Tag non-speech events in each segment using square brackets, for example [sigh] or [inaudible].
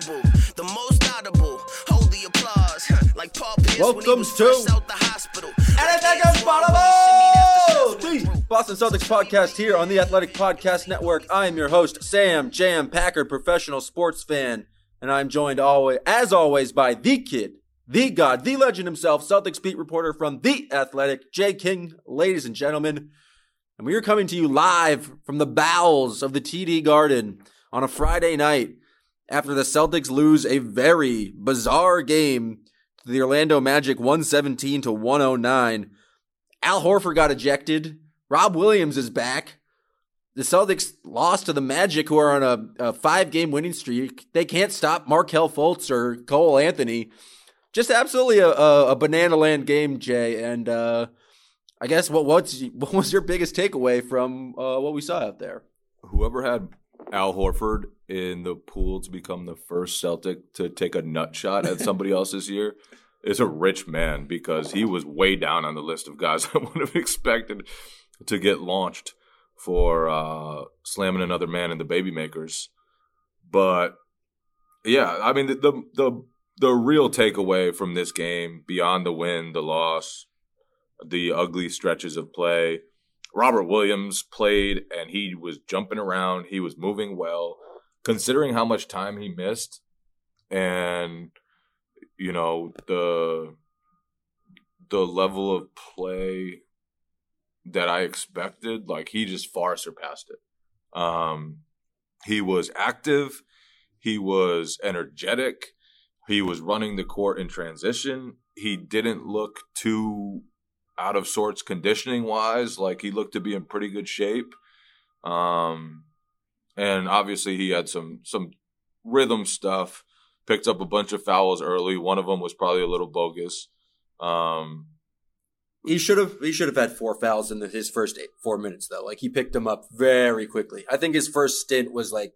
Honorable, the most audible. Hold the applause, like Paul Pierce Welcome to out the hospital. Anything Like is possible! me, that's the The Boston Celtics podcast here on the Athletic Podcast Network. I am your host, Sam Jam Packard, professional sports fan, and I'm joined always, as always, by the kid, the god, the legend himself, Celtics beat reporter from the Athletic, Jay King, ladies and gentlemen. And we are coming to you live from the bowels of the TD Garden on a Friday night after the Celtics lose a very bizarre game to the Orlando Magic 117 to 109. Al Horford got ejected. Rob Williams is back. The Celtics lost to the Magic, who are on a, a five game winning streak. They can't stop Markelle Fultz or Cole Anthony. Just absolutely a, a, a banana land game, Jay. And uh, I guess what what's [laughs] what was your biggest takeaway from uh, what we saw out there? whoever had Al Horford in the pool to become the first Celtic to take a nut shot at somebody else this year is a rich man because he was way down on the list of guys [laughs] I would have expected to get launched for uh, slamming another man in the baby makers. But yeah, I mean the, the the the real takeaway from this game beyond the win, the loss, the ugly stretches of play Robert Williams played and he was jumping around. He was moving well, considering how much time he missed, and you know the the level of play that I expected. Like he just far surpassed it. Um, he was active. He was energetic. He was running the court in transition. He didn't look too out of sorts conditioning wise. Like he looked to be in pretty good shape. Um, and obviously he had some some rhythm stuff. Picked up a bunch of fouls early. One of them was probably a little bogus. Um, He should have he should have had four fouls in the, his first eight, four minutes though. Like he picked them up very quickly. I think his first stint was like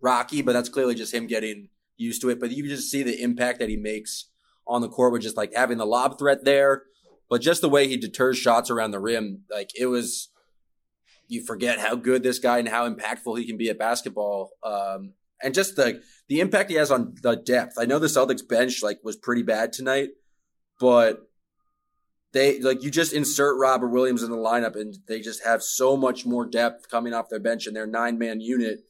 rocky, but that's clearly just him getting used to it. But you just see the impact that he makes on the court with just like having the lob threat there, but just the way he deters shots around the rim. Like it was, you forget how good this guy and how impactful he can be at basketball. Um, and just the the impact he has on the depth. I know the Celtics bench like was pretty bad tonight, but they like you just insert Robert Williams in the lineup and they just have so much more depth coming off their bench in their nine man unit.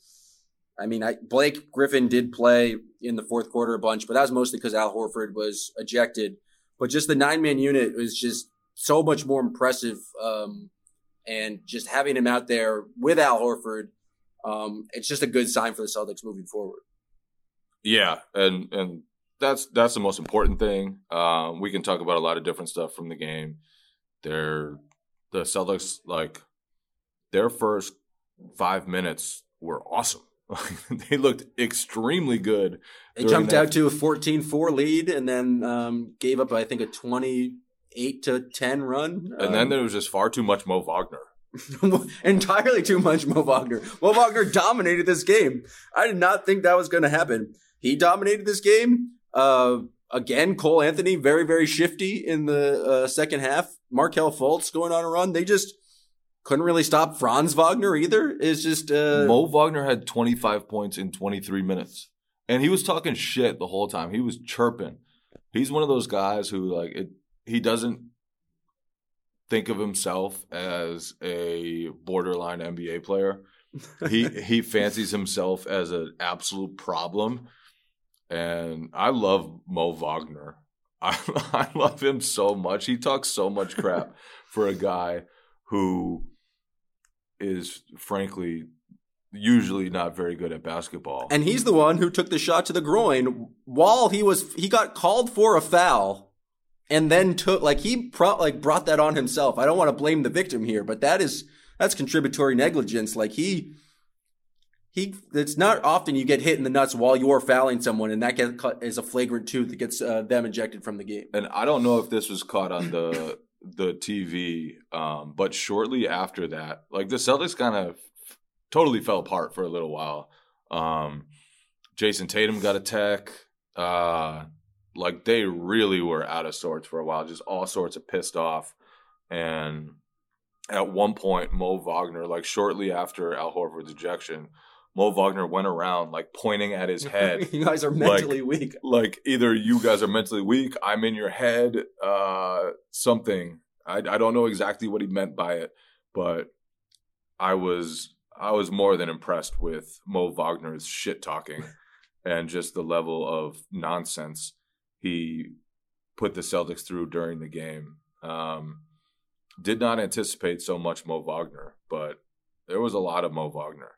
I mean, I, Blake Griffin did play in the fourth quarter a bunch, but that was mostly because Al Horford was ejected. But just the nine man unit was just so much more impressive. Um, and just having him out there with Al Horford, um, it's just a good sign for the Celtics moving forward. Yeah, and and that's that's the most important thing. Um, we can talk about a lot of different stuff from the game. They're the Celtics like their first five minutes were awesome. [laughs] they looked extremely good. They jumped that- out to a 14-4 lead and then um, gave up, I think, a 28 to 10 run. and then Um, there was just far too much Mo Wagner. [laughs] entirely too much Mo Wagner. Mo Wagner dominated this game. I did not think that was going to happen. He dominated this game. Uh, again, Cole Anthony, very, very shifty in the uh, second half. Markelle Fultz going on a run. They just couldn't really stop Franz Wagner either. It's just uh, Mo Wagner had 25 points in 23 minutes. And he was talking shit the whole time. He was chirping. He's one of those guys who like it he doesn't think of himself as a borderline NBA player. [laughs] He he fancies himself as an absolute problem. And I love Mo Wagner. [laughs] I, I love him so much. He talks so much crap [laughs] for a guy who is frankly usually not very good at basketball. And he's the one who took the shot to the groin while he was he got called for a foul and then took like he pro- like brought that on himself. I don't want to blame the victim here, but that is that's contributory negligence. Like he he it's not often you get hit in the nuts while you're fouling someone and that gets is a flagrant two that gets uh, them ejected from the game. And I don't know if this was caught on the the TV, um, but shortly after that, like the Celtics kind of totally fell apart for a little while. Um, Jayson Tatum got a tech. Uh, like they really were out of sorts for a while, just all sorts of pissed off. And at one point, Mo Wagner, like shortly after Al Horford's ejection, Mo Wagner went around like pointing at his [laughs] head. you guys are mentally like, weak. Like either you guys are mentally weak, I'm in your head, uh, something. I, I don't know exactly what he meant by it, but I was I was more than impressed with Mo Wagner's shit talking [laughs] and just the level of nonsense he put the Celtics through during the game. Um, did not anticipate so much Mo Wagner, but there was a lot of Mo Wagner.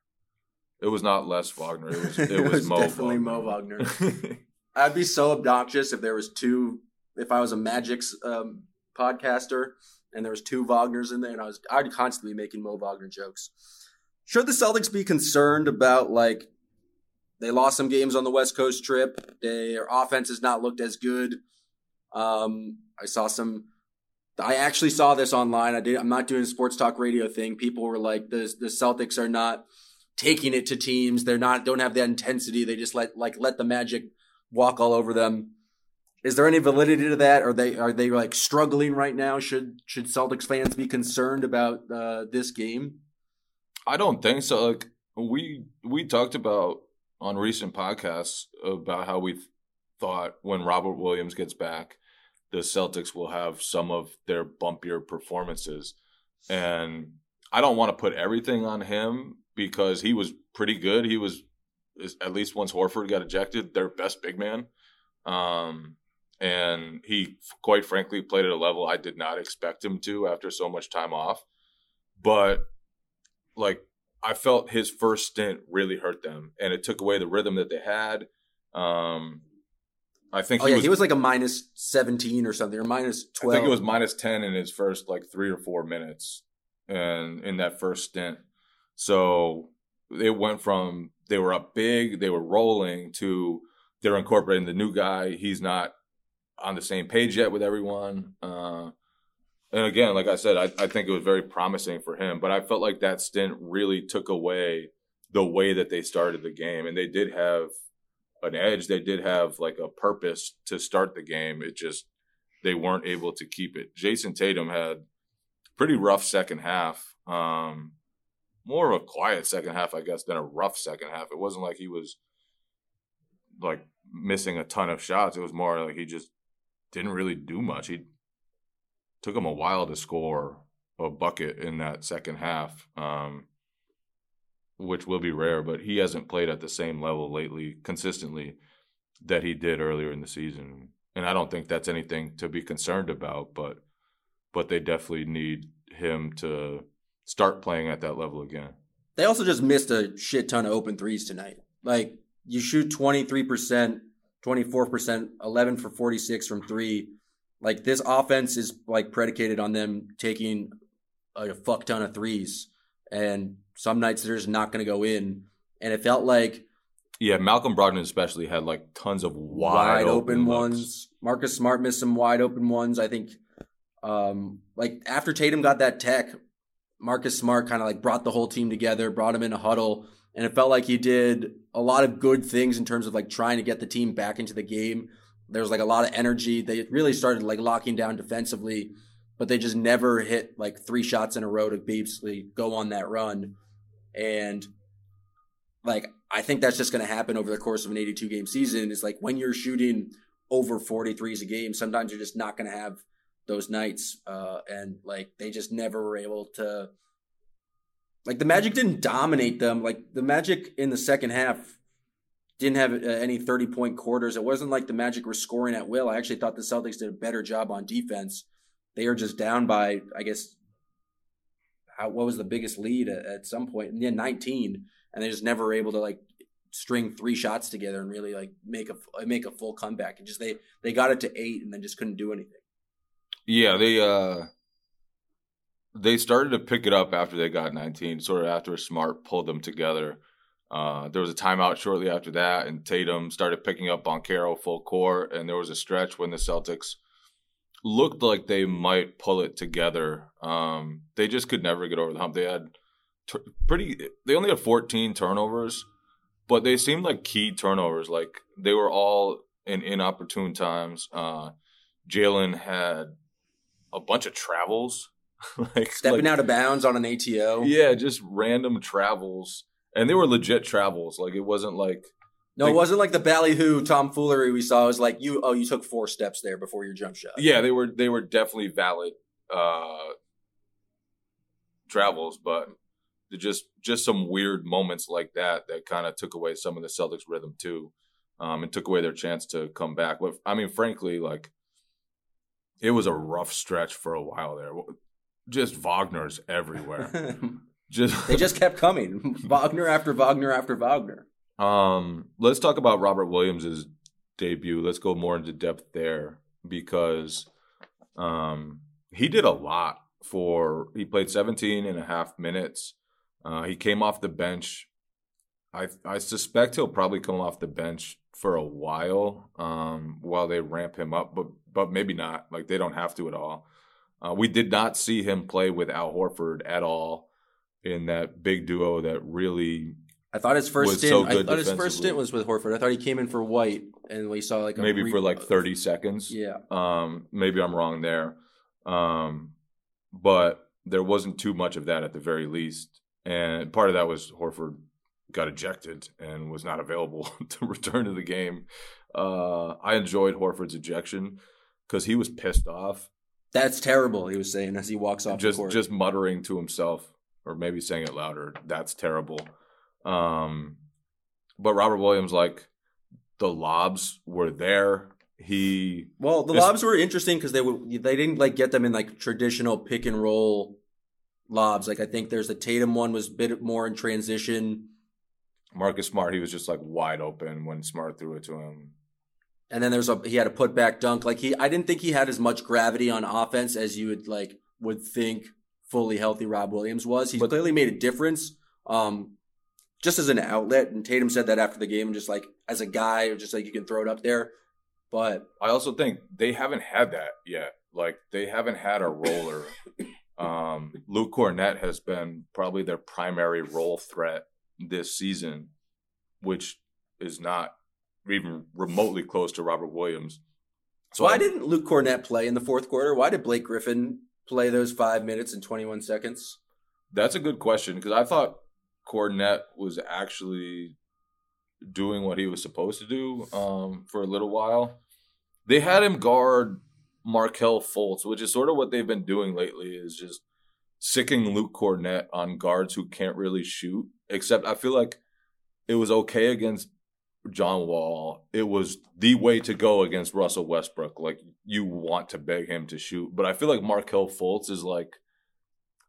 It was not less Wagner. It was it, [laughs] it was, was Mo definitely Wagner. Mo Wagner. [laughs] I'd be so obnoxious if there was two. If I was a Magic's um, podcaster and there was two Wagners in there, and I was I'd constantly be making Mo Wagner jokes. Should the Celtics be concerned about like they lost some games on the West Coast trip? Their offense has not looked as good. Um, I saw some. I actually saw this online. I did. I'm not doing a sports talk radio thing. People were like, the the Celtics are not taking it to teams. They're not don't have that intensity. They just let like let the Magic walk all over them. Is there any validity to that? Are they are they like struggling right now? Should should Celtics fans be concerned about uh, this game? I don't think so. Like we we talked about on recent podcasts about how we thought when Robert Williams gets back, the Celtics will have some of their bumpier performances, and I don't want to put everything on him because he was pretty good. He was at least once Horford got ejected, their best big man. Um, and he quite frankly played at a level I did not expect him to after so much time off. But like I felt his first stint really hurt them, and it took away the rhythm that they had. Um, I think Oh he yeah, was, he was like a minus seventeen or something, or minus I think it was minus ten in his first like three or four minutes, and in that first stint, so it went from they were up big, they were rolling to they're incorporating the new guy. He's not on the same page yet with everyone. Uh, and again, like I said, I, I think it was very promising for him, but I felt like that stint really took away the way that they started the game. And they did have an edge, they did have like a purpose to start the game. It just, they weren't able to keep it. Jayson Tatum had pretty rough second half. Um, more of a quiet second half, I guess, than a rough second half. It wasn't like he was like missing a ton of shots. It was more like he just didn't really do much. He took him a while to score a bucket in that second half, um, which will be rare. But he hasn't played at the same level lately, consistently, that he did earlier in the season. And I don't think that's anything to be concerned about. But but they definitely need him to start playing at that level again. They also just missed a shit ton of open threes tonight. Like you shoot twenty three percent, twenty four percent, eleven for forty six from three. Like this offense is like predicated on them taking a fuck ton of threes, and some nights they're just not going to go in. And it felt like Yeah, Malcolm Brogdon especially had like tons of wide, wide, open, looks. ones. Marcus Smart missed some wide open ones. I think, um, like after Tatum got that tech, Marcus Smart kind of like brought the whole team together, brought him in a huddle, and it felt like he did a lot of good things in terms of like trying to get the team back into the game. There was like a lot of energy. They really started like locking down defensively, but they just never hit like three shots in a row to basically go on that run. And like I think that's just going to happen over the course of an 82 game season. Is like when you're shooting over 43s a game, sometimes you're just not going to have those nights. Uh, and like they just never were able to. Like the Magic didn't dominate them. Like the Magic in the second half didn't have uh, any 30 point quarters. It wasn't like the Magic were scoring at will. I actually thought the Celtics did a better job on defense. They are just down by, I guess, how, what was the biggest lead at, at some point? Yeah, 19 and they just never were able to like string three shots together and really like make a make a full comeback. And just they they got it to eight and then just couldn't do anything. Yeah, they uh they started to pick it up after they got 19, sort of after Smart pulled them together. Uh, there was a timeout shortly after that, and Tatum started picking up Banchero full court, and there was a stretch when the Celtics looked like they might pull it together. Um, they just could never get over the hump. They had t- pretty. They only had 14 turnovers, but they seemed like key turnovers. Like they were all in inopportune times. Uh, Jalen had a bunch of travels, [laughs] like Stepping like- out of bounds on an ATO. Yeah, just random travels, and they were legit travels. Like it wasn't like No, it wasn't like the ballyhoo tomfoolery we saw. It was like you, oh, you took four steps there before your jump shot. yeah, they were they were definitely valid uh travels, but just just some weird moments like that that kind of took away some of the Celtics rhythm too, um, and took away their chance to come back. But I mean, frankly, like it was a rough stretch for a while there. Just Wagner's everywhere. [laughs] Just they just kept coming. [laughs] Wagner after Wagner after Wagner. Um, let's talk about Robert Williams's debut. Let's go more into depth there because um, he did a lot for he played 17 and a half minutes. Uh, he came off the bench. I I suspect he'll probably come off the bench for a while um, while they ramp him up, but but maybe not. Like they don't have to at all. Uh, we did not see him play with Al Horford at all in that big duo that really I thought his first stint. so I thought his first stint was with Horford. I thought he came in for White, and we saw like a maybe re- for like 30 seconds. Yeah, Um, maybe I'm wrong there. Um, but there wasn't too much of that at the very least. And part of that was Horford got ejected and was not available [laughs] to return to the game. Uh, I enjoyed Horford's ejection because he was pissed off, that's terrible. He was saying as he walks off just the court. just muttering to himself, or maybe saying it louder. That's terrible. Um, but Robert Williams, like the lobs were there. He well, the lobs were interesting because they would they didn't like get them in like traditional pick and roll lobs. Like I think there's a Tatum one was a bit more in transition, Marcus Smart, he was just like wide open when Smart threw it to him. And then there's a he had a putback dunk. Like he, I didn't think he had as much gravity on offense as you would like would think fully healthy Rob Williams was. He But- clearly made a difference. Um, just as an outlet, and Tatum said that after the game, just like as a guy, just like you can throw it up there. But I also think they haven't had that yet. Like they haven't had a roller. [laughs] um, Luke Kornet has been probably their primary role threat this season, which is not even remotely close to Robert Williams. So why I'm- didn't Luke Kornet play in the fourth quarter? Why did Blake Griffin play those five minutes and 21 seconds? That's a good question because I thought Kornet was actually doing what he was supposed to do um, for a little while. They had him guard Markelle Fultz, which is sort of what they've been doing lately, is just sicking Luke Kornet on guards who can't really shoot. Except I feel like it was okay against John Wall. It was the way to go against Russell Westbrook. Like you want to beg him to shoot, but I feel like Markelle Fultz is like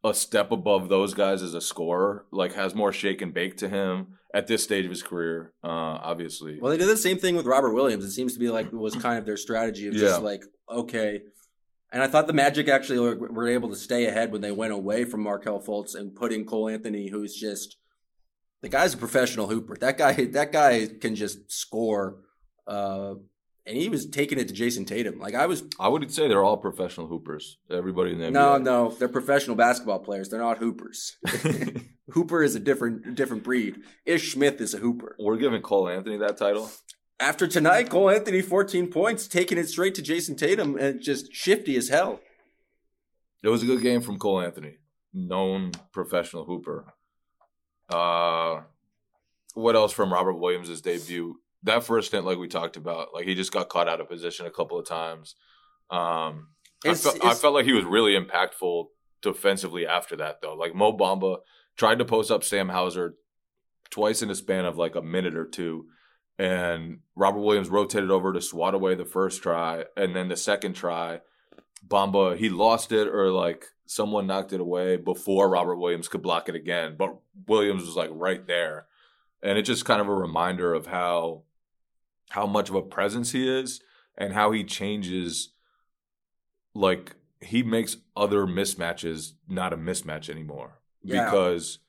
a step above those guys as a scorer. Like has more shake and bake to him at this stage of his career. Uh, obviously, Well, they did the same thing with Robert Williams. It seems to be like it was kind of their strategy of just like, okay. And I thought the Magic actually were, were able to stay ahead when they went away from Markelle Fultz and put in Cole Anthony, who's just the guy's a professional hooper. That guy, that guy can just score. Uh, and he was taking it to Jayson Tatum. Like I was, I would say they're all professional hoopers. Everybody in the NBA. no, no, they're professional basketball players. They're not hoopers. [laughs] Hooper is a different, different breed. Ish Smith is a hooper. We're giving Cole Anthony that title. After tonight, Cole Anthony, 14 points, taking it straight to Jayson Tatum and just shifty as hell. It was a good game from Cole Anthony, known professional hooper. Uh, what else from Robert Williams' debut? That first stint, like we talked about, like he just got caught out of position a couple of times. Um, I, felt, I felt like he was really impactful defensively after that, though. Like Mo Bamba tried to post up Sam Hauser twice in a span of like a minute or two. And Robert Williams rotated over to swat away the first try. And then the second try, Bamba, he lost it or like someone knocked it away before Robert Williams could block it again. But Williams was like right there. And it's just kind of a reminder of how how much of a presence he is and how he changes like he makes other mismatches not a mismatch anymore Yeah. because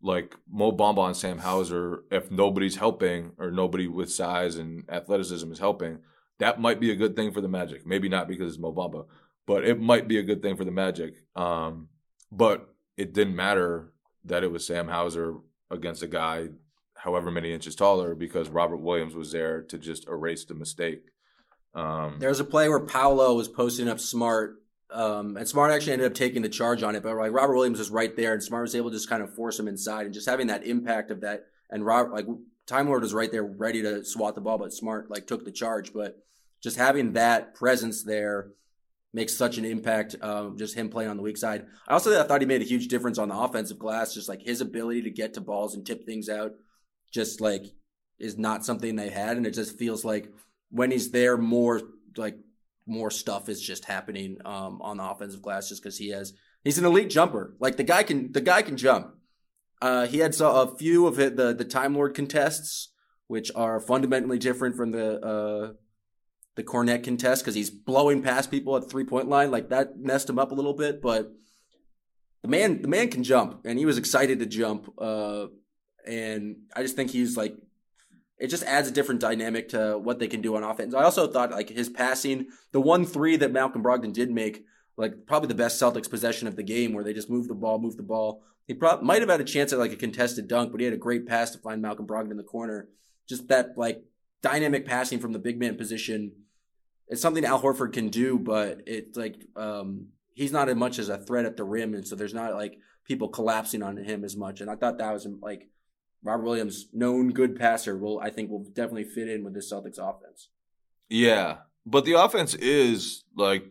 like Mo Bamba and Sam Hauser, if nobody's helping or nobody with size and athleticism is helping, that might be a good thing for the Magic. Maybe not because it's Mo Bamba, but it might be a good thing for the Magic. Um, but it didn't matter that it was Sam Hauser against a guy however many inches taller because Robert Williams was there to just erase the mistake. Um, There was a play where Paolo was posting up Smart, um, and Smart actually ended up taking the charge on it. But like Robert Williams was right there, and Smart was able to just kind of force him inside, and just having that impact of that. And Robert, like Time Lord was right there, ready to swat the ball, but Smart like took the charge. But just having that presence there makes such an impact. Um, just him playing on the weak side. I also thought he made a huge difference on the offensive glass. Just like his ability to get to balls and tip things out, just like is not something they had, and it just feels like when he's there, more like more stuff is just happening um, on the offensive glass, just because he has he's an elite jumper. Like the guy can the guy can jump. Uh, he had so, a few of the the Time Lord contests, which are fundamentally different from the uh, the Kornet contest because he's blowing past people at three point line. Like that messed him up a little bit, but the man the man can jump, and he was excited to jump. Uh, and I just think he's like it just adds a different dynamic to what they can do on offense. I also thought like his passing, the one three that Malcolm Brogdon did make, like probably the best Celtics possession of the game, where they just moved the ball, moved the ball. He might have had a chance at like a contested dunk, but he had a great pass to find Malcolm Brogdon in the corner. Just that like dynamic passing from the big man position. It's something Al Horford can do, but it's like um, he's not as much as a threat at the rim, and so there's not like people collapsing on him as much. And I thought that was like Robert Williams, known good passer, will I think will definitely fit in with this Celtics offense. Yeah, but the offense is like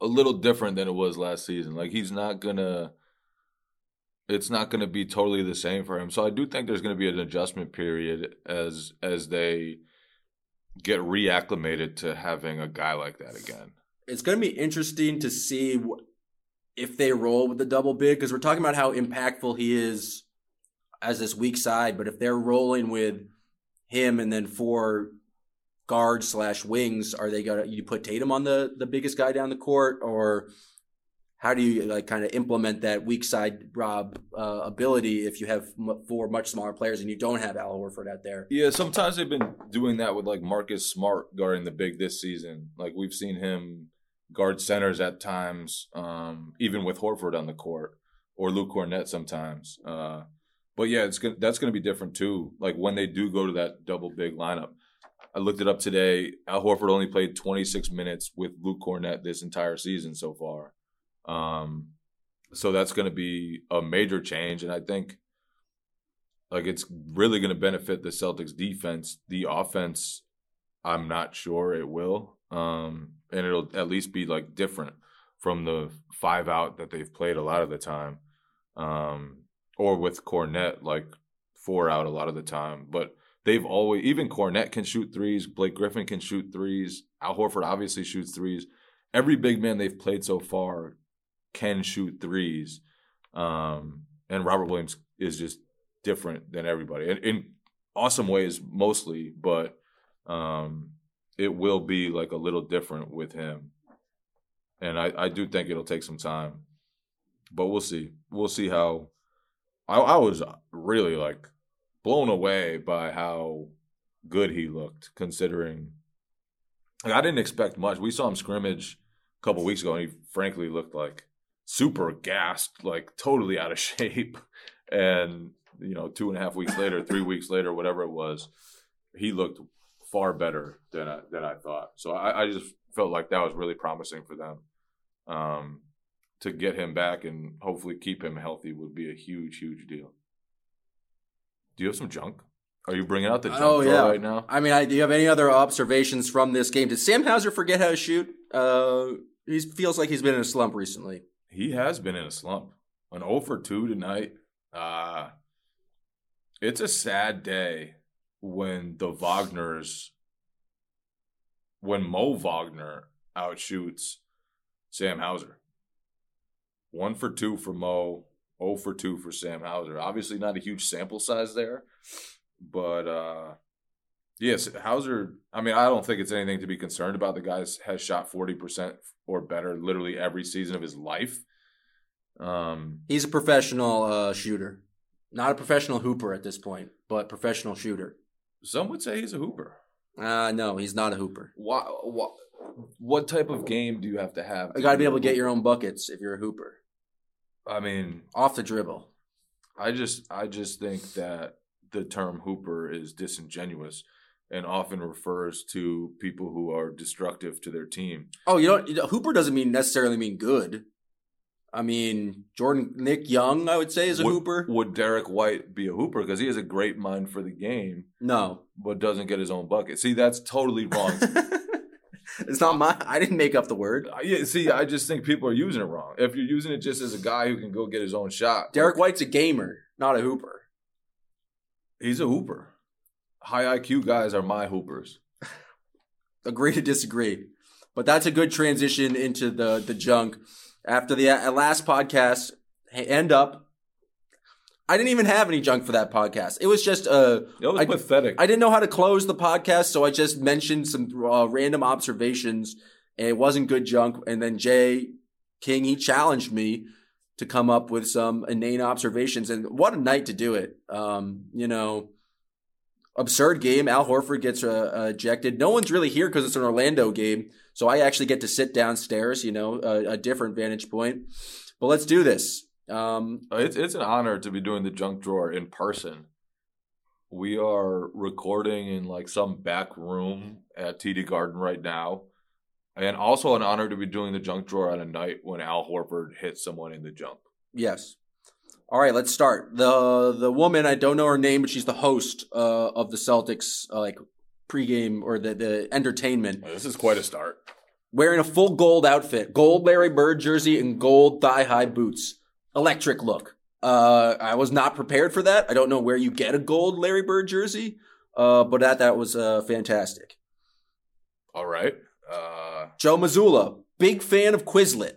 a little different than it was last season. Like he's not gonna it's not gonna be totally the same for him. So I do think there's gonna be an adjustment period as as they get reacclimated to having a guy like that again. It's going to be interesting to see if they roll with the double big because we're talking about how impactful he is as this weak side, but if they're rolling with him and then four guards slash wings, are they gonna you put Tatum on the the biggest guy down the court or how do you like kind of implement that weak side Rob uh, ability if you have m- four much smaller players and you don't have Al Horford out there? Yeah, sometimes they've been doing that with like Marcus Smart guarding the big this season. Like we've seen him guard centers at times, um, even with Horford on the court or Luke Kornet sometimes. Uh, but yeah, it's gonna, that's going to be different too. Like when they do go to that double big lineup. I looked it up today. Al Horford only played 26 minutes with Luke Cornett this entire season so far. Um, so that's going to be a major change, and I think like it's really going to benefit the Celtics defense. The offense, I'm not sure it will, um, and it'll at least be like different from the five out that they've played a lot of the time, um, or with Kornet like four out a lot of the time. But they've always even Kornet can shoot threes. Blake Griffin can shoot threes. Al Horford obviously shoots threes. Every big man they've played so far can shoot threes. Um, and Robert Williams is just different than everybody in, in awesome ways mostly, but um, it will be like a little different with him. And I, I do think it'll take some time, but we'll see. We'll see how. I, I was really like blown away by how good he looked, considering. Like, I didn't expect much. We saw him scrimmage a couple weeks ago, and he frankly looked like super gassed, like totally out of [laughs] shape. And you know, two and a half weeks later, three weeks later, whatever it was, he looked far better than I than I thought. So I, I just felt like that was really promising for them. Um, to get him back and hopefully keep him healthy would be a huge, huge deal. Do you have some junk? Are you bringing out the junk Oh yeah. right now? I mean, I, do you have any other observations from this game? Did Sam Hauser forget how to shoot? Uh, he feels like he's been in a slump recently. He has been in a slump. An 0 for 2 tonight. Uh, it's a sad day when the Wagners, when Mo Wagner outshoots Sam Hauser. 1 for 2 for Mo, 0 for 2 for Sam Hauser. Obviously, not a huge sample size there, but uh, Yes, Hauser. I mean, I don't think it's anything to be concerned about. The guy has shot forty percent or better literally every season of his life. Um, He's a professional uh, shooter, not a professional hooper at this point, but professional shooter. some would say he's a hooper. Uh, no, he's not a hooper. Why, what, what type of game do you have to have? You got to be able to get your own buckets if you're a hooper I mean, off the dribble. I just, I just think that the term hooper is disingenuous and often refers to people who are destructive to their team. Oh, you know, Hooper doesn't mean necessarily mean good. I mean, Jordan Nick Young, I would say, is a would, hooper. Would Derrick White be a hooper because he has a great mind for the game, No, but doesn't get his own bucket? See, that's totally wrong. [laughs] it's not my. I didn't make up the word. Uh, yeah, see, I just think people are using it wrong. If you're using it just as a guy who can go get his own shot, Derrick White's a gamer, not a hooper. he's a hooper. High IQ guys are my hoopers. [laughs] Agree to disagree, but that's a good transition into the the junk. After the uh, last podcast, end up. I didn't even have any junk for that podcast. It was just uh, It was I- pathetic. I didn't know how to close the podcast, so I just mentioned some uh, random observations, and it wasn't good junk. And then Jay King he challenged me to come up with some inane observations, and what a night to do it! Um, you know, absurd game. Al Horford gets uh, ejected. No one's really here because it's an Orlando game, so I actually get to sit downstairs. You know, a, a different vantage point. But let's do this. Um, It's it's an honor to be doing the junk drawer in person. We are recording in like some back room at TD Garden right now, and also an honor to be doing the junk drawer on a night when Al Horford hits someone in the junk. Yes. All right, let's start. the The woman I don't know her name, but she's the host uh, of the Celtics uh, like pregame or the the entertainment, This is quite a start. wearing a full gold outfit, gold Larry Bird jersey and gold thigh high boots. Electric look. Uh, I was not prepared for that. I don't know where you get a gold Larry Bird jersey, uh, but that that was uh, fantastic. All right. Uh, Joe Mazzulla, big fan of Quizlet.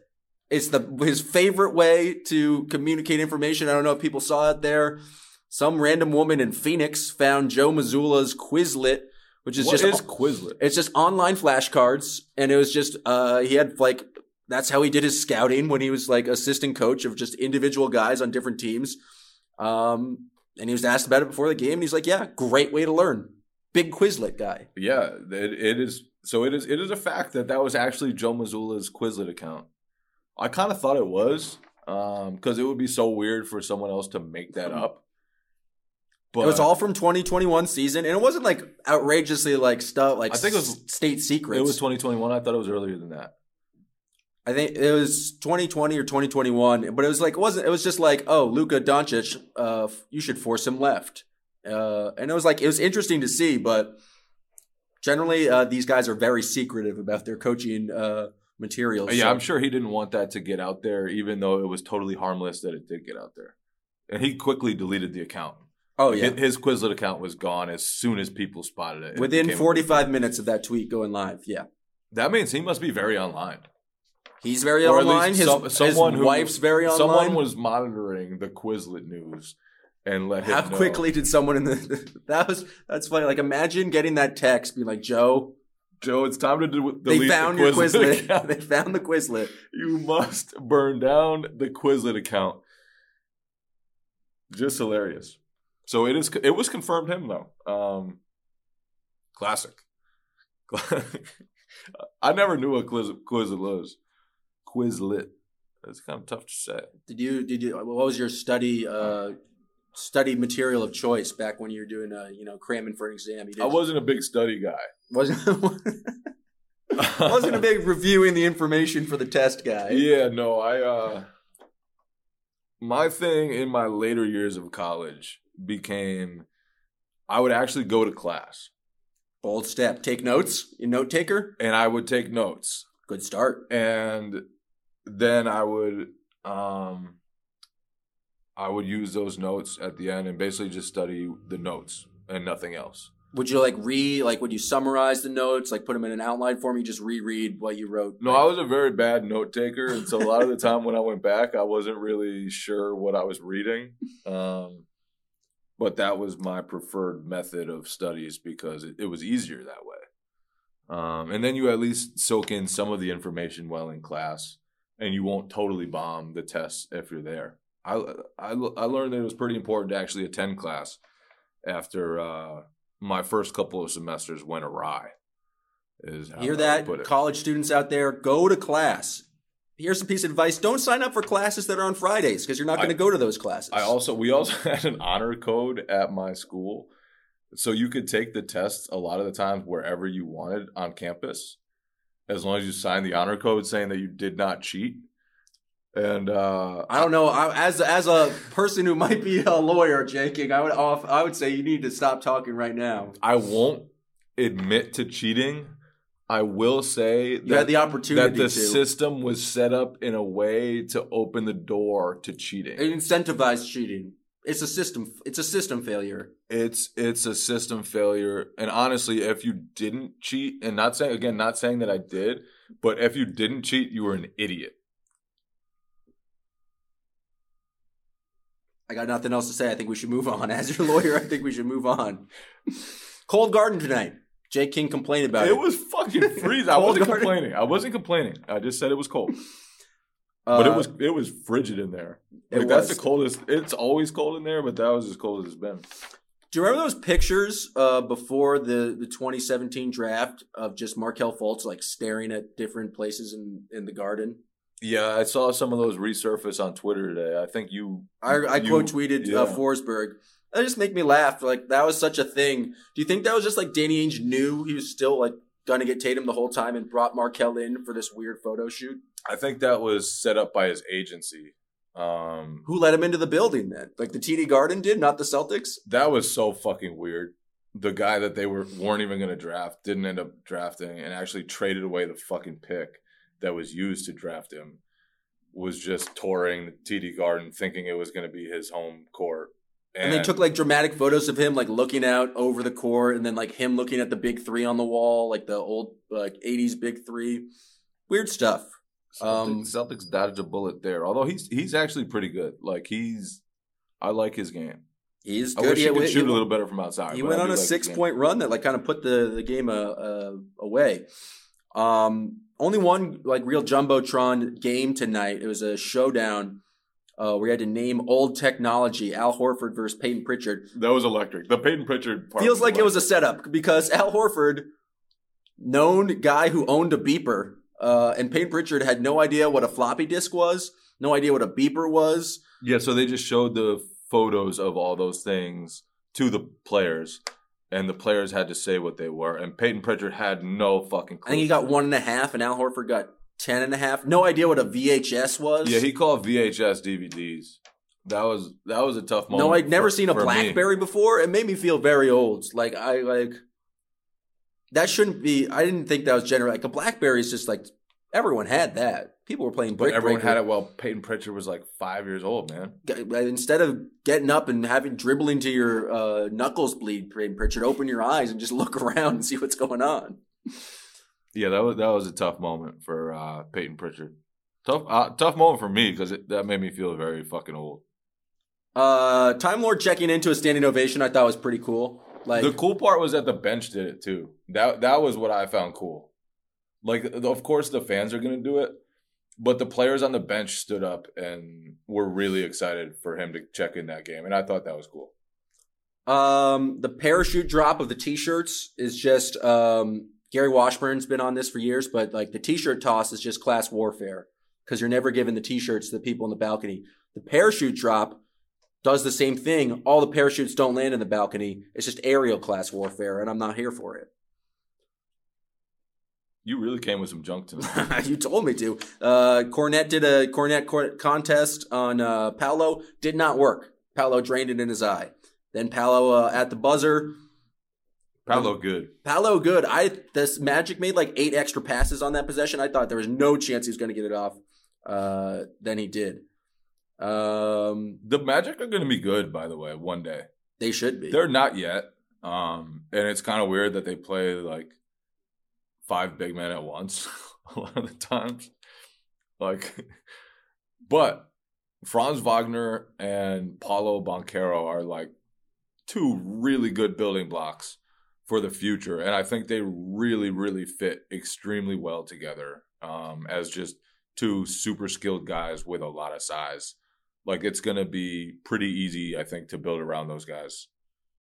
It's the his favorite way to communicate information. I don't know if people saw it there. Some random woman in Phoenix found Joe Mazzulla's Quizlet, which is what just is Quizlet? it's just online flashcards, and it was just uh he had like that's how he did his scouting when he was like assistant coach of just individual guys on different teams. Um, and he was asked about it before the game, and he's like, "Yeah, great way to learn." Big Quizlet guy. Yeah, it, it is. So it is. It is a fact that that was actually Joe Mazzulla's Quizlet account. I kind of thought it was because it would be so weird for someone else to make that up. But it was all from 2021 season, and it wasn't like outrageously like stuff like I think it was- state secrets. It was 2021. I thought it was earlier than that. I think it was 2020 or 2021, but it was like it wasn't. It was just like, oh, Luka Doncic, uh, you should force him left, uh, and it was like it was interesting to see, but generally uh, these guys are very secretive about their coaching uh, materials. yeah, so- I'm sure he didn't want that to get out there, even though it was totally harmless that it did get out there. And he quickly deleted the account. Oh yeah, His- His Quizlet account was gone as soon as people spotted it. It within became- 45 minutes of that tweet going live. Yeah, That means he must be very online. he's very Or online. His, some- his someone who- wife's very online. Someone was monitoring the Quizlet news and let him How quickly did someone in the [laughs] that was that's funny. Like imagine getting that text, being like, "Joe, Joe, it's time to do, the they found the your Quizlet. Quizlet. [laughs] account. they found the Quizlet." you must burn down the Quizlet account. Just hilarious. So it is. It was confirmed him though. Um, classic. [laughs] I never knew what Quiz, Quizlet was. Quizlet. It's kind of tough to say. Did you did you what was your study uh study material of choice back when you were doing a you know cramming for an exam? I wasn't a big study guy. wasn't [laughs] wasn't a big [laughs] reviewing the information for the test guy. Yeah, no, I uh my thing in my later years of college became I would actually go to class Bold step. Take notes. You note taker. and I would take notes Good start. and then I would um I would use those notes at the end and basically just study the notes and nothing else. Would you like re like would you summarize the notes like put them in an outline form? You just reread what you wrote. No, I was a very bad note taker, and so a lot of the time when I went back, I wasn't really sure what I was reading. Um, but that was my preferred method of studies because it, it was easier that way. Um, and then you at least soak in some of the information well in class, and you won't totally bomb the tests if you're there. I, I, I learned that it was pretty important to actually attend class after uh, my first couple of semesters went awry. Is Hear that, college students out there? Go to class. Here's a piece of advice: don't sign up for classes that are on Fridays because you're not going to go to those classes. I also we also [laughs] had an honor code at my school, so you could take the tests a lot of the times wherever you wanted on campus, as long as you signed the honor code saying that you did not cheat. And uh, I don't know. I, as as a person who might be a lawyer, Jay King, I would off. I would say you need to stop talking right now. I won't admit to cheating. I will say You had the opportunity that the to. system was set up in a way to open the door to cheating. It incentivized cheating. It's a system. It's a system failure. it's it's a system failure and honestly if you didn't cheat and not saying again not saying that i did but if you didn't cheat you were an idiot I got nothing else to say. I think we should move on. [laughs] As your lawyer, I think we should move on. Cold Garden tonight. Jay King complained about it. it was fucking freezing i [laughs] wasn't garden. complaining i wasn't complaining i just said it was cold but it Uh, was it was frigid in there like that's the coldest it's always cold in there but that was as cold as it's been Do you remember those pictures uh, before the, the 2017 draft of just Markelle Fultz like staring at different places in, in the garden? Yeah i saw some of those resurface on twitter today i think you I, I you- quote tweeted yeah. uh, Forsberg. That just make me laugh. Like that was such a thing. Do you think that was just like Danny Ainge knew he was still like gonna get Tatum the whole time and brought Markelle in for this weird photo shoot? i think that was set up by his agency um Who let him into the building then? Like the TD Garden did, not the Celtics. That was so fucking weird. The guy that they were weren't even going to draft didn't end up drafting and actually traded away the fucking pick that was used to draft him. Was just touring the TD Garden, thinking it was going to be his home court. And, they took like dramatic photos of him like looking out over the court and then like him looking at the big three on the wall, like the old like 80s big three. Weird stuff. um, Celtics, Celtics dodged a bullet there. Although he's he's actually pretty good. Like he's, I like his game. He's I good. wish he, could went- shoot a little better from outside. He went I on a like six point run that like kind of put the the game uh, uh, away. Um, only one like real jumbotron game tonight. It was a showdown. Uh, we had to name old technology. Al Horford versus Payton Pritchard. That was electric. The Payton Pritchard part Feels like it was a setup because Al Horford, known guy who owned a beeper, uh, and Payton Pritchard had no idea what a floppy disk was, no idea what a beeper was. Yeah, so they just showed the photos of all those things to the players, and the players had to say what they were. And Payton Pritchard had no fucking I clue. think he got one and a half, and Al Horford got ten and a half. No idea what a VHS was. Yeah, he called VHS DVDs. That was that was a tough moment. No, I'd never for- seen a for me. BlackBerry before. It made me feel very old. Like I like that shouldn't be. I didn't think that was general. Like a BlackBerry is just like everyone had that. People were playing But everyone breaker. had it while Payton Pritchard was like five years old, man. Instead of getting up and having dribbling to your uh, knuckles bleed, Payton Pritchard, open your eyes and just [laughs] look around and see what's going on. Yeah, that was that was a tough moment for uh, Payton Pritchard. Tough uh, tough moment for me because that made me feel very fucking old. Uh, Time Lord checking into a standing ovation, I thought was pretty cool. Like the cool part was that the bench did it too. That that was what I found cool. Like, of course, the fans are gonna do it, but the players on the bench stood up and were really excited for him to check in that game, and I thought that was cool. Um, the parachute drop of the t-shirts is just um, Gary Washburn's been on this for years, but like the t-shirt toss is just class warfare because you're never giving the t-shirts to the people in the balcony. The parachute drop does the same thing. All the parachutes don't land in the balcony. It's just aerial class warfare, and I'm not here for it. You really came with some junk tonight. [laughs] you told me to. Uh, Kornet did a Kornet cor- contest on uh, Paolo. Did not work. Paolo drained it in his eye. Then Paolo uh, at the buzzer. Paolo good. Paolo good. I this Magic made like eight extra passes on that possession. I thought there was no chance he was going to get it off. Uh, then he did. Um, The Magic are going to be good, by the way, one day. they should be. They're not yet, um, and it's kind of weird that they play like five big men at once [laughs] a lot of the times. Like, but Franz Wagner and Paolo Banchero are like two really good building blocks for the future, and I think they really, really fit extremely well together um, as just two super skilled guys with a lot of size. Like it's going to be pretty easy, I think, to build around those guys.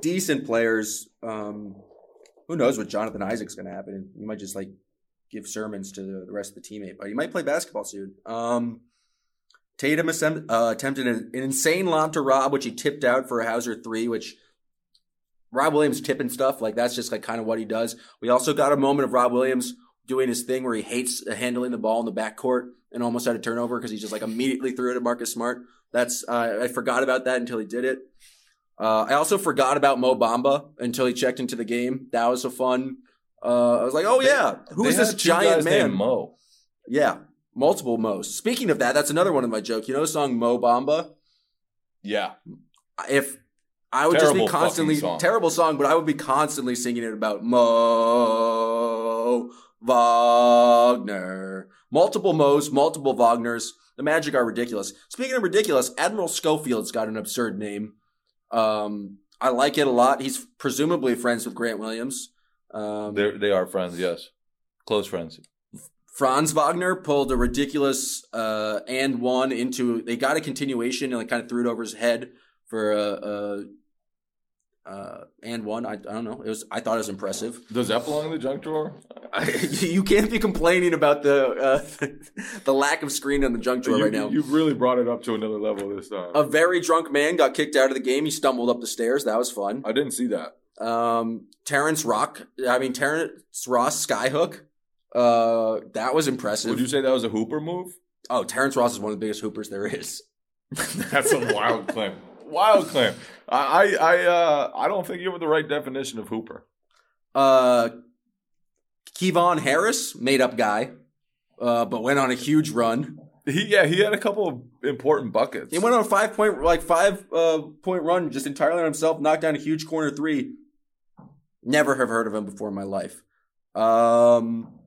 decent players. Um, who knows what Jonathan Isaac's going to happen? He might just like give sermons to the, rest of the teammate, but he might play basketball soon. Um, Tatum uh, attempted an, an, insane lob to Rob, which he tipped out for a Hauser three, which Rob Williams tipping stuff like that's just like kind of what he does. We also got a moment of Rob Williams doing his thing where he hates handling the ball in the backcourt and almost had a turnover because he just like immediately threw it at Marcus Smart. That's uh, I forgot about that until he did it. Uh, I also forgot about Mo Bamba until he checked into the game. That was a fun. Uh, I was like, oh yeah, who is this giant man? Mo. Yeah, multiple Mo's. Speaking of that, that's another one of my jokes. You know the song Mo Bamba? Yeah. If I would terrible just be constantly song. terrible song, but I would be constantly singing it about Mo Wagner. Multiple Mo's, multiple Wagners. The Magic are ridiculous. Speaking of ridiculous, Admiral Schofield's got an absurd name. Um, I like it a lot. He's presumably friends with Grant Williams. Um, They're, they are friends, yes, close friends. Franz Wagner pulled a ridiculous uh, and one into. They got a continuation and like kind of threw it over his head for a, a uh, and one. I, I don't know. It was. I thought it was impressive. Does that belong in the junk drawer? [laughs] you can't be complaining about the uh, [laughs] the lack of screen on the junk drawer you, right now. You've really brought it up to another level this time. A very drunk man got kicked out of the game. He stumbled up the stairs. That was fun. I didn't see that. Um, Terrence Rock. I mean Terrence Ross skyhook. Uh, that was impressive. Would you say that was a hooper move? Oh, Terrence Ross is one of the biggest hoopers there is. [laughs] That's a wild claim. Wild claim. I I uh I don't think you have the right definition of hooper. Uh, Kevon Harris, made up guy, uh, but went on a huge run. He yeah he had a couple of important buckets. He went on a five point like five uh, point run just entirely on himself, knocked down a huge corner three. Never have heard of him before in my life. Um,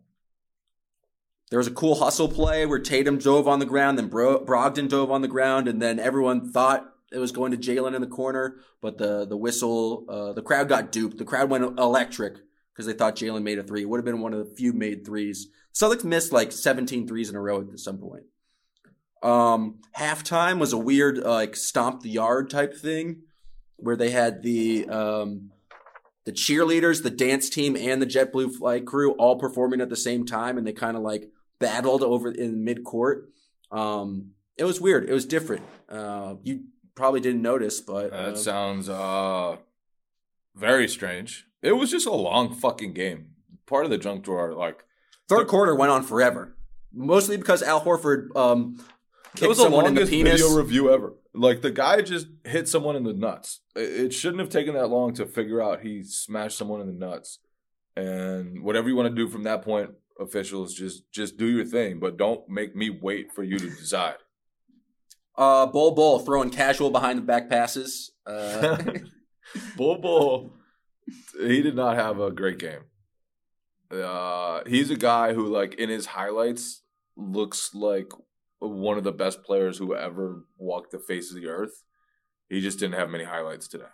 there was a cool hustle play where Tatum dove on the ground, then Bro- Brogdon dove on the ground, and then everyone thought it was going to Jalen in the corner, but the the whistle, uh, the crowd got duped. The crowd went electric because they thought Jalen made a three. It would have been one of the few made threes. Celtics missed like 17 threes in a row at some point. Um, halftime was a weird uh, like stomp the yard type thing where they had the um, the cheerleaders, the dance team, and the JetBlue flight crew all performing at the same time, and they kind of like battled over in mid court. Um, it was weird. It was different. Uh, you probably didn't notice, but that uh, sounds uh, very strange. It was just a long fucking game. Part of the junk drawer, like third the, quarter, went on forever, mostly because Al Horford um, kicked was someone in the penis. Video review ever. Like the guy just hit someone in the nuts. It shouldn't have taken that long to figure out he smashed someone in the nuts. And whatever you want to do from that point, officials, just just do your thing, but don't make me wait for you to decide. Uh, Bol Bol throwing casual behind the back passes. Uh, [laughs] Bull Bol, he did not have a great game. Uh, he's a guy who, like, in his highlights, looks like one of the best players who ever walked the face of the earth. He just didn't have many highlights today.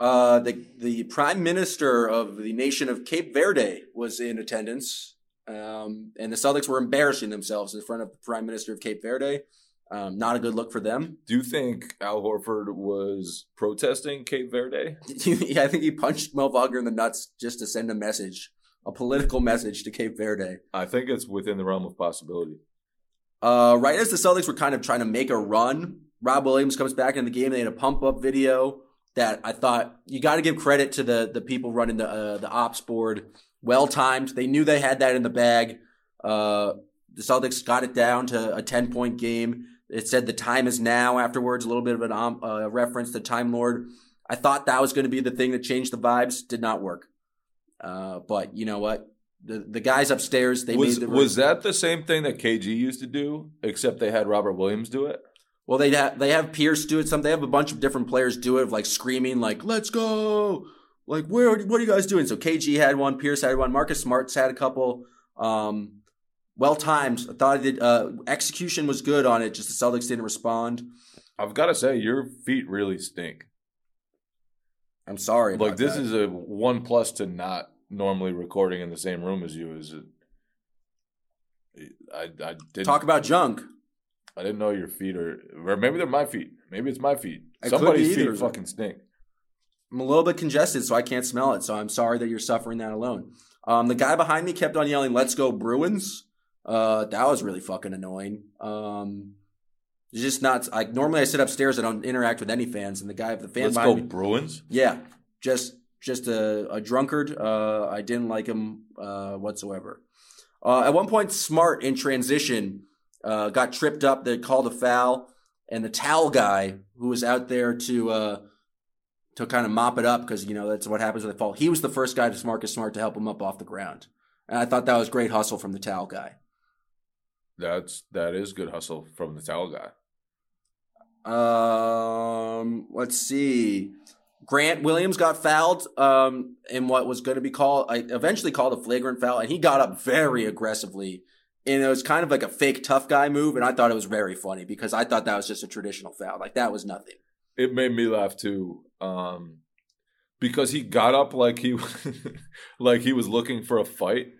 Uh, the the prime minister of the nation of Cape Verde was in attendance, um, and the Celtics were embarrassing themselves in front of the prime minister of Cape Verde. Um, not a good look for them. Do you think Al Horford was protesting Cape Verde? [laughs] yeah, I think he punched Mo Wagner in the nuts just to send a message, a political message to Cape Verde. I think it's within the realm of possibility. Uh, right as the Celtics were kind of trying to make a run, Rob Williams comes back in the game. They had a pump up video that I thought you got to give credit to the the people running the uh, the ops board. Well timed. They knew they had that in the bag. Uh, the Celtics got it down to a ten point game. It said the time is now. Afterwards, a little bit of an um, uh, reference to Time Lord. I thought that was going to be the thing that changed the vibes. Did not work. Uh, but you know what? The the guys upstairs they was made the was that the same thing that KG used to do, except they had Robert Williams do it? Well, they have they have Pierce do it. Some they have a bunch of different players do it, of like screaming, like "Let's go!" Like where? What are you guys doing? So KG had one, Pierce had one, Marcus Smart's had a couple. Um, well timed. I thought it, uh, execution was good on it. Just the Celtics didn't respond. I've got to say, your feet really stink. I'm sorry. Like this that. is a one plus to not normally recording in the same room as you. Is it? I I didn't talk about junk. I didn't know your feet are, or maybe they're my feet. Maybe it's my feet. It Somebody's feet fucking stink. I'm a little bit congested, so I can't smell it. So I'm sorry that you're suffering that alone. Um, the guy behind me kept on yelling, "Let's go Bruins!" Uh, that was really fucking annoying. Um, it's just not like normally I sit upstairs. I don't interact with any fans, and the guy, with the fan Let's go me, Bruins. yeah, just just a, a drunkard. Uh, I didn't like him uh, whatsoever. Uh, at one point, Smart in transition uh, got tripped up. They called a foul, and the towel guy who was out there to uh, to kind of mop it up because you know that's what happens when they fall. He was the first guy to Marcus Smart to help him up off the ground, and I thought that was great hustle from the towel guy. That's that is good hustle from the towel guy. Um, let's see. Grant Williams got fouled um, in what was going to be called, I eventually called a flagrant foul, and he got up very aggressively. And it was kind of like a fake tough guy move, and I thought it was very funny because I thought that was just a traditional foul. Like that was nothing. It made me laugh too, um, because he got up like he [laughs] like he was looking for a fight,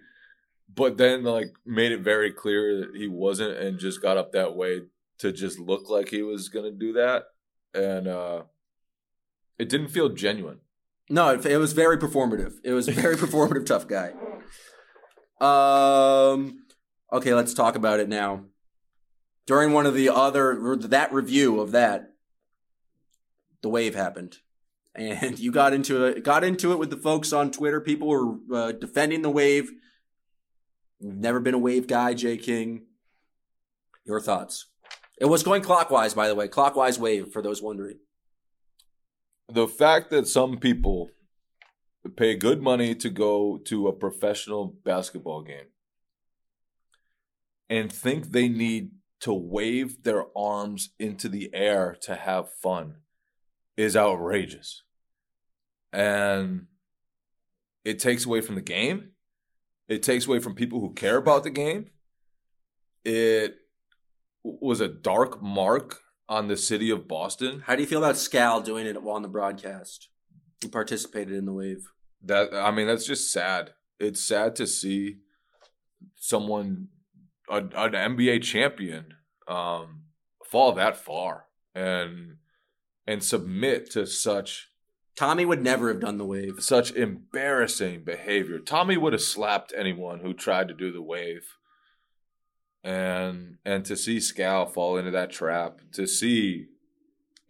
but then like made it very clear that he wasn't, and just got up that way to just look like he was gonna do that, and uh, it didn't feel genuine. No, it, it was very performative. It was a very [laughs] performative tough guy. Um, okay, let's talk about it now. During one of the other that review of that, the wave happened, and [laughs] you got into it. Got into it with the folks on Twitter. People were uh, defending the wave. Never been a wave guy, Jay King. Your thoughts? It was going clockwise, by the way. Clockwise wave for those wondering. the fact that some people pay good money to go to a professional basketball game and think they need to wave their arms into the air to have fun is outrageous. And it takes away from the game. It takes away from people who care about the game. It was a dark mark on the city of Boston. How do you feel about Scal doing it while on the broadcast? He participated in the wave. That I mean, that's just sad. It's sad to see someone, a, an NBA champion, um, fall that far and and submit to such Tommy would never have done the wave. such embarrassing behavior. Tommy would have slapped anyone who tried to do the wave. And and to see Scal fall into that trap, to see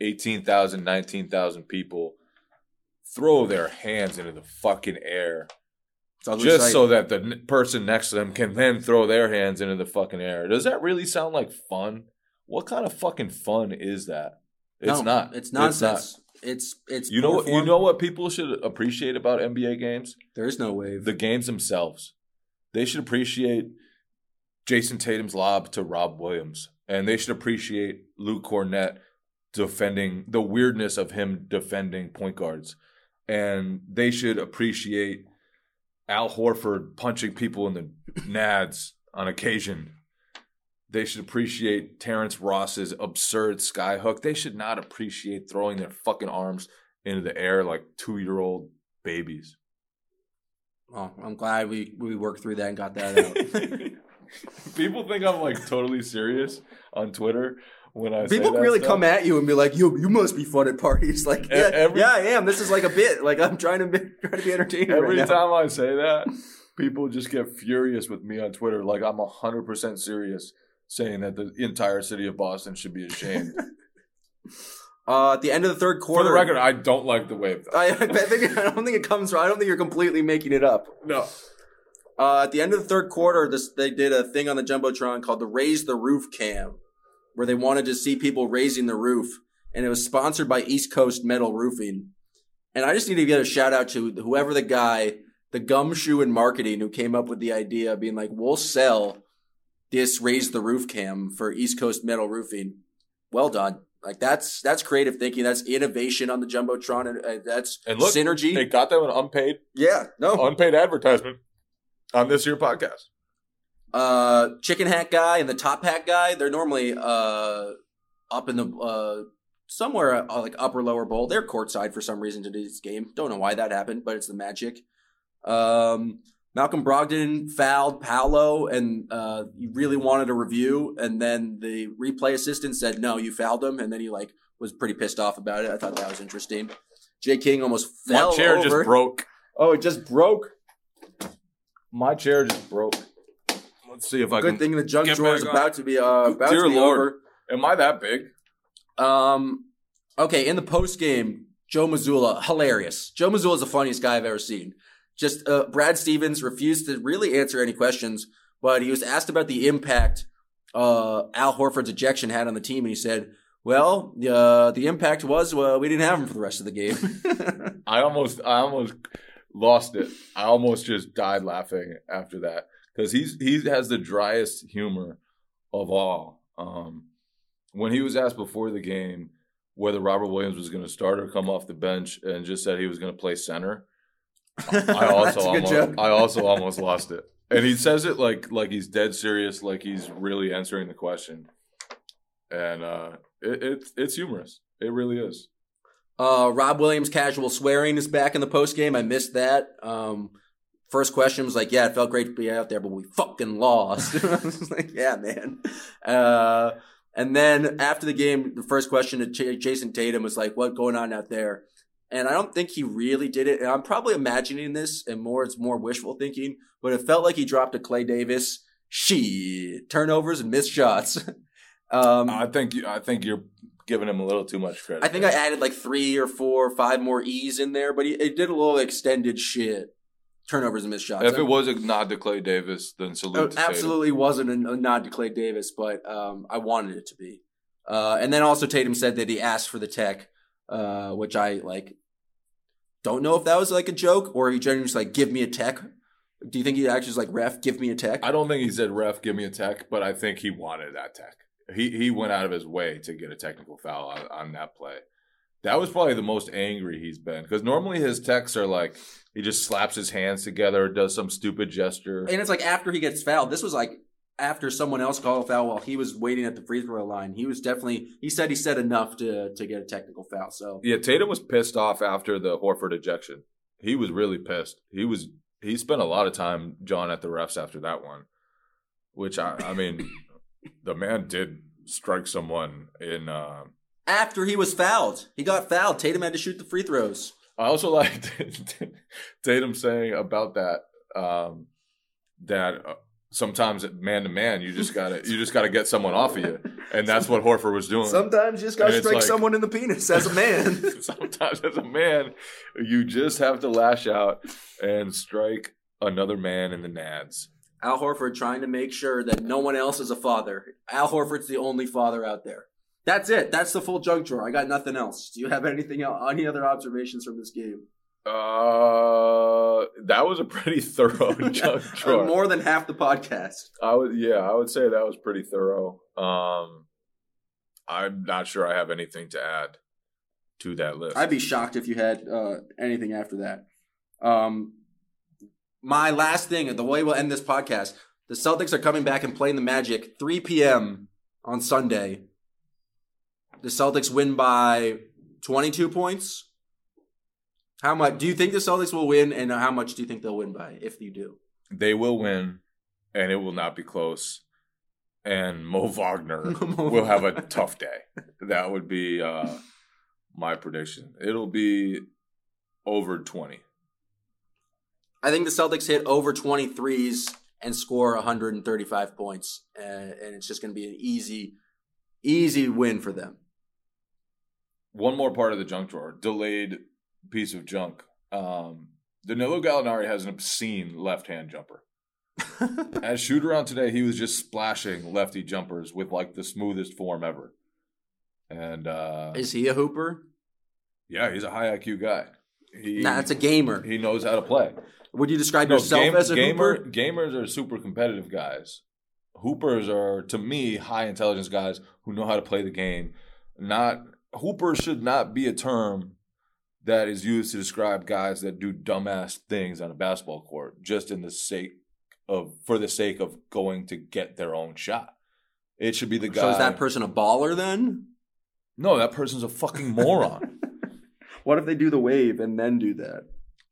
18,000, 19,000 people throw their hands into the fucking air just sight. so that the n- person next to them can then throw their hands into the fucking air. Does that really sound like fun? What kind of fucking fun is that? It's No, not. It's not. nonsense. It's it's, it's You know what? You know what people should appreciate about NBA games? there is no wave. The games themselves. They should appreciate Jayson Tatum's lob to Rob Williams, and they should appreciate Luke Kornet defending the weirdness of him defending point guards, and they should appreciate Al Horford punching people in the nads on occasion. They should appreciate Terrence Ross's absurd skyhook. They should not appreciate throwing their fucking arms into the air like two year old babies. Oh, I'm glad we we worked through that and got that out. [laughs] People think I'm like totally serious on Twitter when I say People really stuff. come at you and be like, "You you must be fun at parties." [laughs] Like, yeah, every- yeah, I am. This is like a bit. Like, I'm trying to be, trying to be entertaining. Every right time I say that, [laughs] people just get furious with me on Twitter. Like I'm hundred percent serious, saying that the entire city of Boston should be ashamed. [laughs] Uh, at the end of the third quarter, For the record, I don't like the wave. I, I think I don't think it comes from. I don't think you're completely making it up. No, Uh, at the end of the third quarter, this they did a thing on the jumbotron called the "Raise the Roof" cam, where they wanted to see people raising the roof, and it was sponsored by East Coast Metal Roofing. And I just need to give a shout out to whoever the guy, the gumshoe in marketing, who came up with the idea, being like, "We'll sell this "Raise the Roof" cam for East Coast Metal Roofing." Well done. Like that's that's creative thinking. That's innovation on the jumbotron, and uh, that's And look, synergy. they got them an unpaid yeah, no, unpaid advertisement on this year podcast. uh chicken hat guy and the top hat guy they're normally uh up in the uh somewhere uh, like upper lower bowl they're courtside for some reason today's game don't know why that happened but it's the magic um malcolm brogdon fouled paolo and uh he really wanted a review and then the replay assistant said no you fouled him and then he like was pretty pissed off about it i thought that was interesting jay king almost fell My chair over. just broke. oh it just broke My chair just broke. Let's see if I good can. Good thing the junk drawer is about to be uh about Dear to be Lord. over Am I that big? Um, okay, in the post game, Joe Mazzulla, hilarious. Joe Mazzulla is the funniest guy I've ever seen. Just uh, Brad Stevens refused to really answer any questions, but he was asked about the impact uh, Al Horford's ejection had on the team, and he said, "Well, uh, the impact was uh, we didn't have him for the rest of the game." [laughs] I almost, I almost lost it. I almost just died laughing after that because he's he has the driest humor of all. Um, when he was asked before the game whether Robert Williams was going to start or come off the bench, and just said he was going to play center, I [laughs] also almost, joke. I also almost lost it. And he says it like like he's dead serious, like he's really answering the question, and uh, it, it's it's humorous. It really is. Uh, Rob Williams casual swearing is back in the post game. I missed that. Um, first question was like, "Yeah, it felt great to be out there, but we fucking lost." [laughs] I was like, "Yeah, man." Uh, and then after the game, the first question to Ch- Jayson Tatum was like, "What going on out there?" And I don't think he really did it. And I'm probably imagining this, and more it's more wishful thinking. But it felt like he dropped a Clay Davis shit turnovers and missed shots. [laughs] um, I think you, I think you're giving him a little too much credit. I think I added like three or four or five more E's in there, but he, it did a little extended shit. Turnovers and missed shots. if it was a nod to Clay Davis, then salute. it Tatum. absolutely wasn't a, a nod to Clay Davis, but um, I wanted it to be. Uh, and then also Tatum said that he asked for the tech, uh, which I like. Don't know if that was like a joke or he genuinely just like give me a tech. Do you think he actually was like ref, give me a tech? I don't think he said ref, give me a tech, but I think he wanted that tech. He he went out of his way to get a technical foul on, on that play. That was probably the most angry he's been because normally his techs are like he just slaps his hands together, does some stupid gesture. And it's like after he gets fouled. This was like after someone else called a foul while he was waiting at the free throw line. He was definitely he said he said enough to to get a technical foul. So Yeah, Tatum was pissed off after the Horford ejection. He was really pissed. He was he spent a lot of time John at the refs after that one, which I I mean, [laughs] the man did strike someone in. Uh, after he was fouled, he got fouled. Tatum had to shoot the free throws. I also liked [laughs] Tatum saying about that um, that uh, sometimes man to man you just gotta you just gotta get someone off of you, and that's what [laughs] Horford was doing. Sometimes you just gotta strike like- someone in the penis as a man. [laughs] Sometimes as a man, you just have to lash out and strike another man in the nads. Al Horford trying to make sure that no one else is a father. Al Horford's the only father out there. That's it. That's the full junk drawer. I got nothing else. Do you have anything else? Any other observations from this game? Uh, that was a pretty [laughs] thorough [laughs] junk drawer. More than half the podcast. I would, yeah, I would say that was pretty thorough. Um, I'm not sure I have anything to add to that list. I'd be shocked if you had uh, anything after that. Um, my last thing, the way we'll end this podcast, the Celtics are coming back and playing the Magic 3 p.m. on Sunday. The Celtics win by 22 points. How much do you think the Celtics will win, and how much do you think they'll win by if you do? They will win, and it will not be close. And [laughs] Mo Wagner [laughs] will have a tough day. That would be uh, my prediction. It'll be over 20. I think the Celtics hit over 23s and score 135 points, uh, and it's just going to be an easy, easy win for them. One more part of the junk drawer, delayed piece of junk. Um, Danilo Gallinari has an obscene left-hand jumper. [laughs] As shoot around today, he was just splashing lefty jumpers with like the smoothest form ever. And uh, Is he a hooper? yeah, he's a high IQ guy. He, Nah, that's a gamer. he knows how to play. Would you describe No, yourself game- as a gamer, hooper? gamers are super competitive guys. Hoopers are, to me, high intelligence guys who know how to play the game. Not hoopers should not be a term that is used to describe guys that do dumbass things on a basketball court just in the sake of for the sake of going to get their own shot. It should be the guy. So is that person a baller then? no, that person's a fucking moron. [laughs] What if they do the wave and then do that?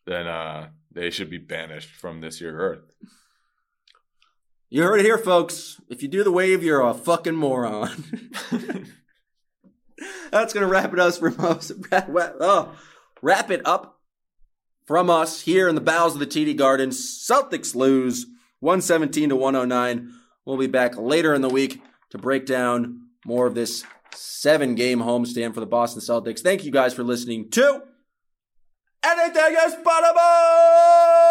then uh, they should be banished from this year Earth. You heard it here, folks. If you do the wave, you're a fucking moron. [laughs] [laughs] That's gonna wrap it up for wrap- oh, wrap it up from us here in the bowels of the TD Garden. Celtics lose 117 to 109. We'll be back later in the week to break down more of this seven game homestand for the Boston Celtics. Thank you guys for listening to Anything is Possible!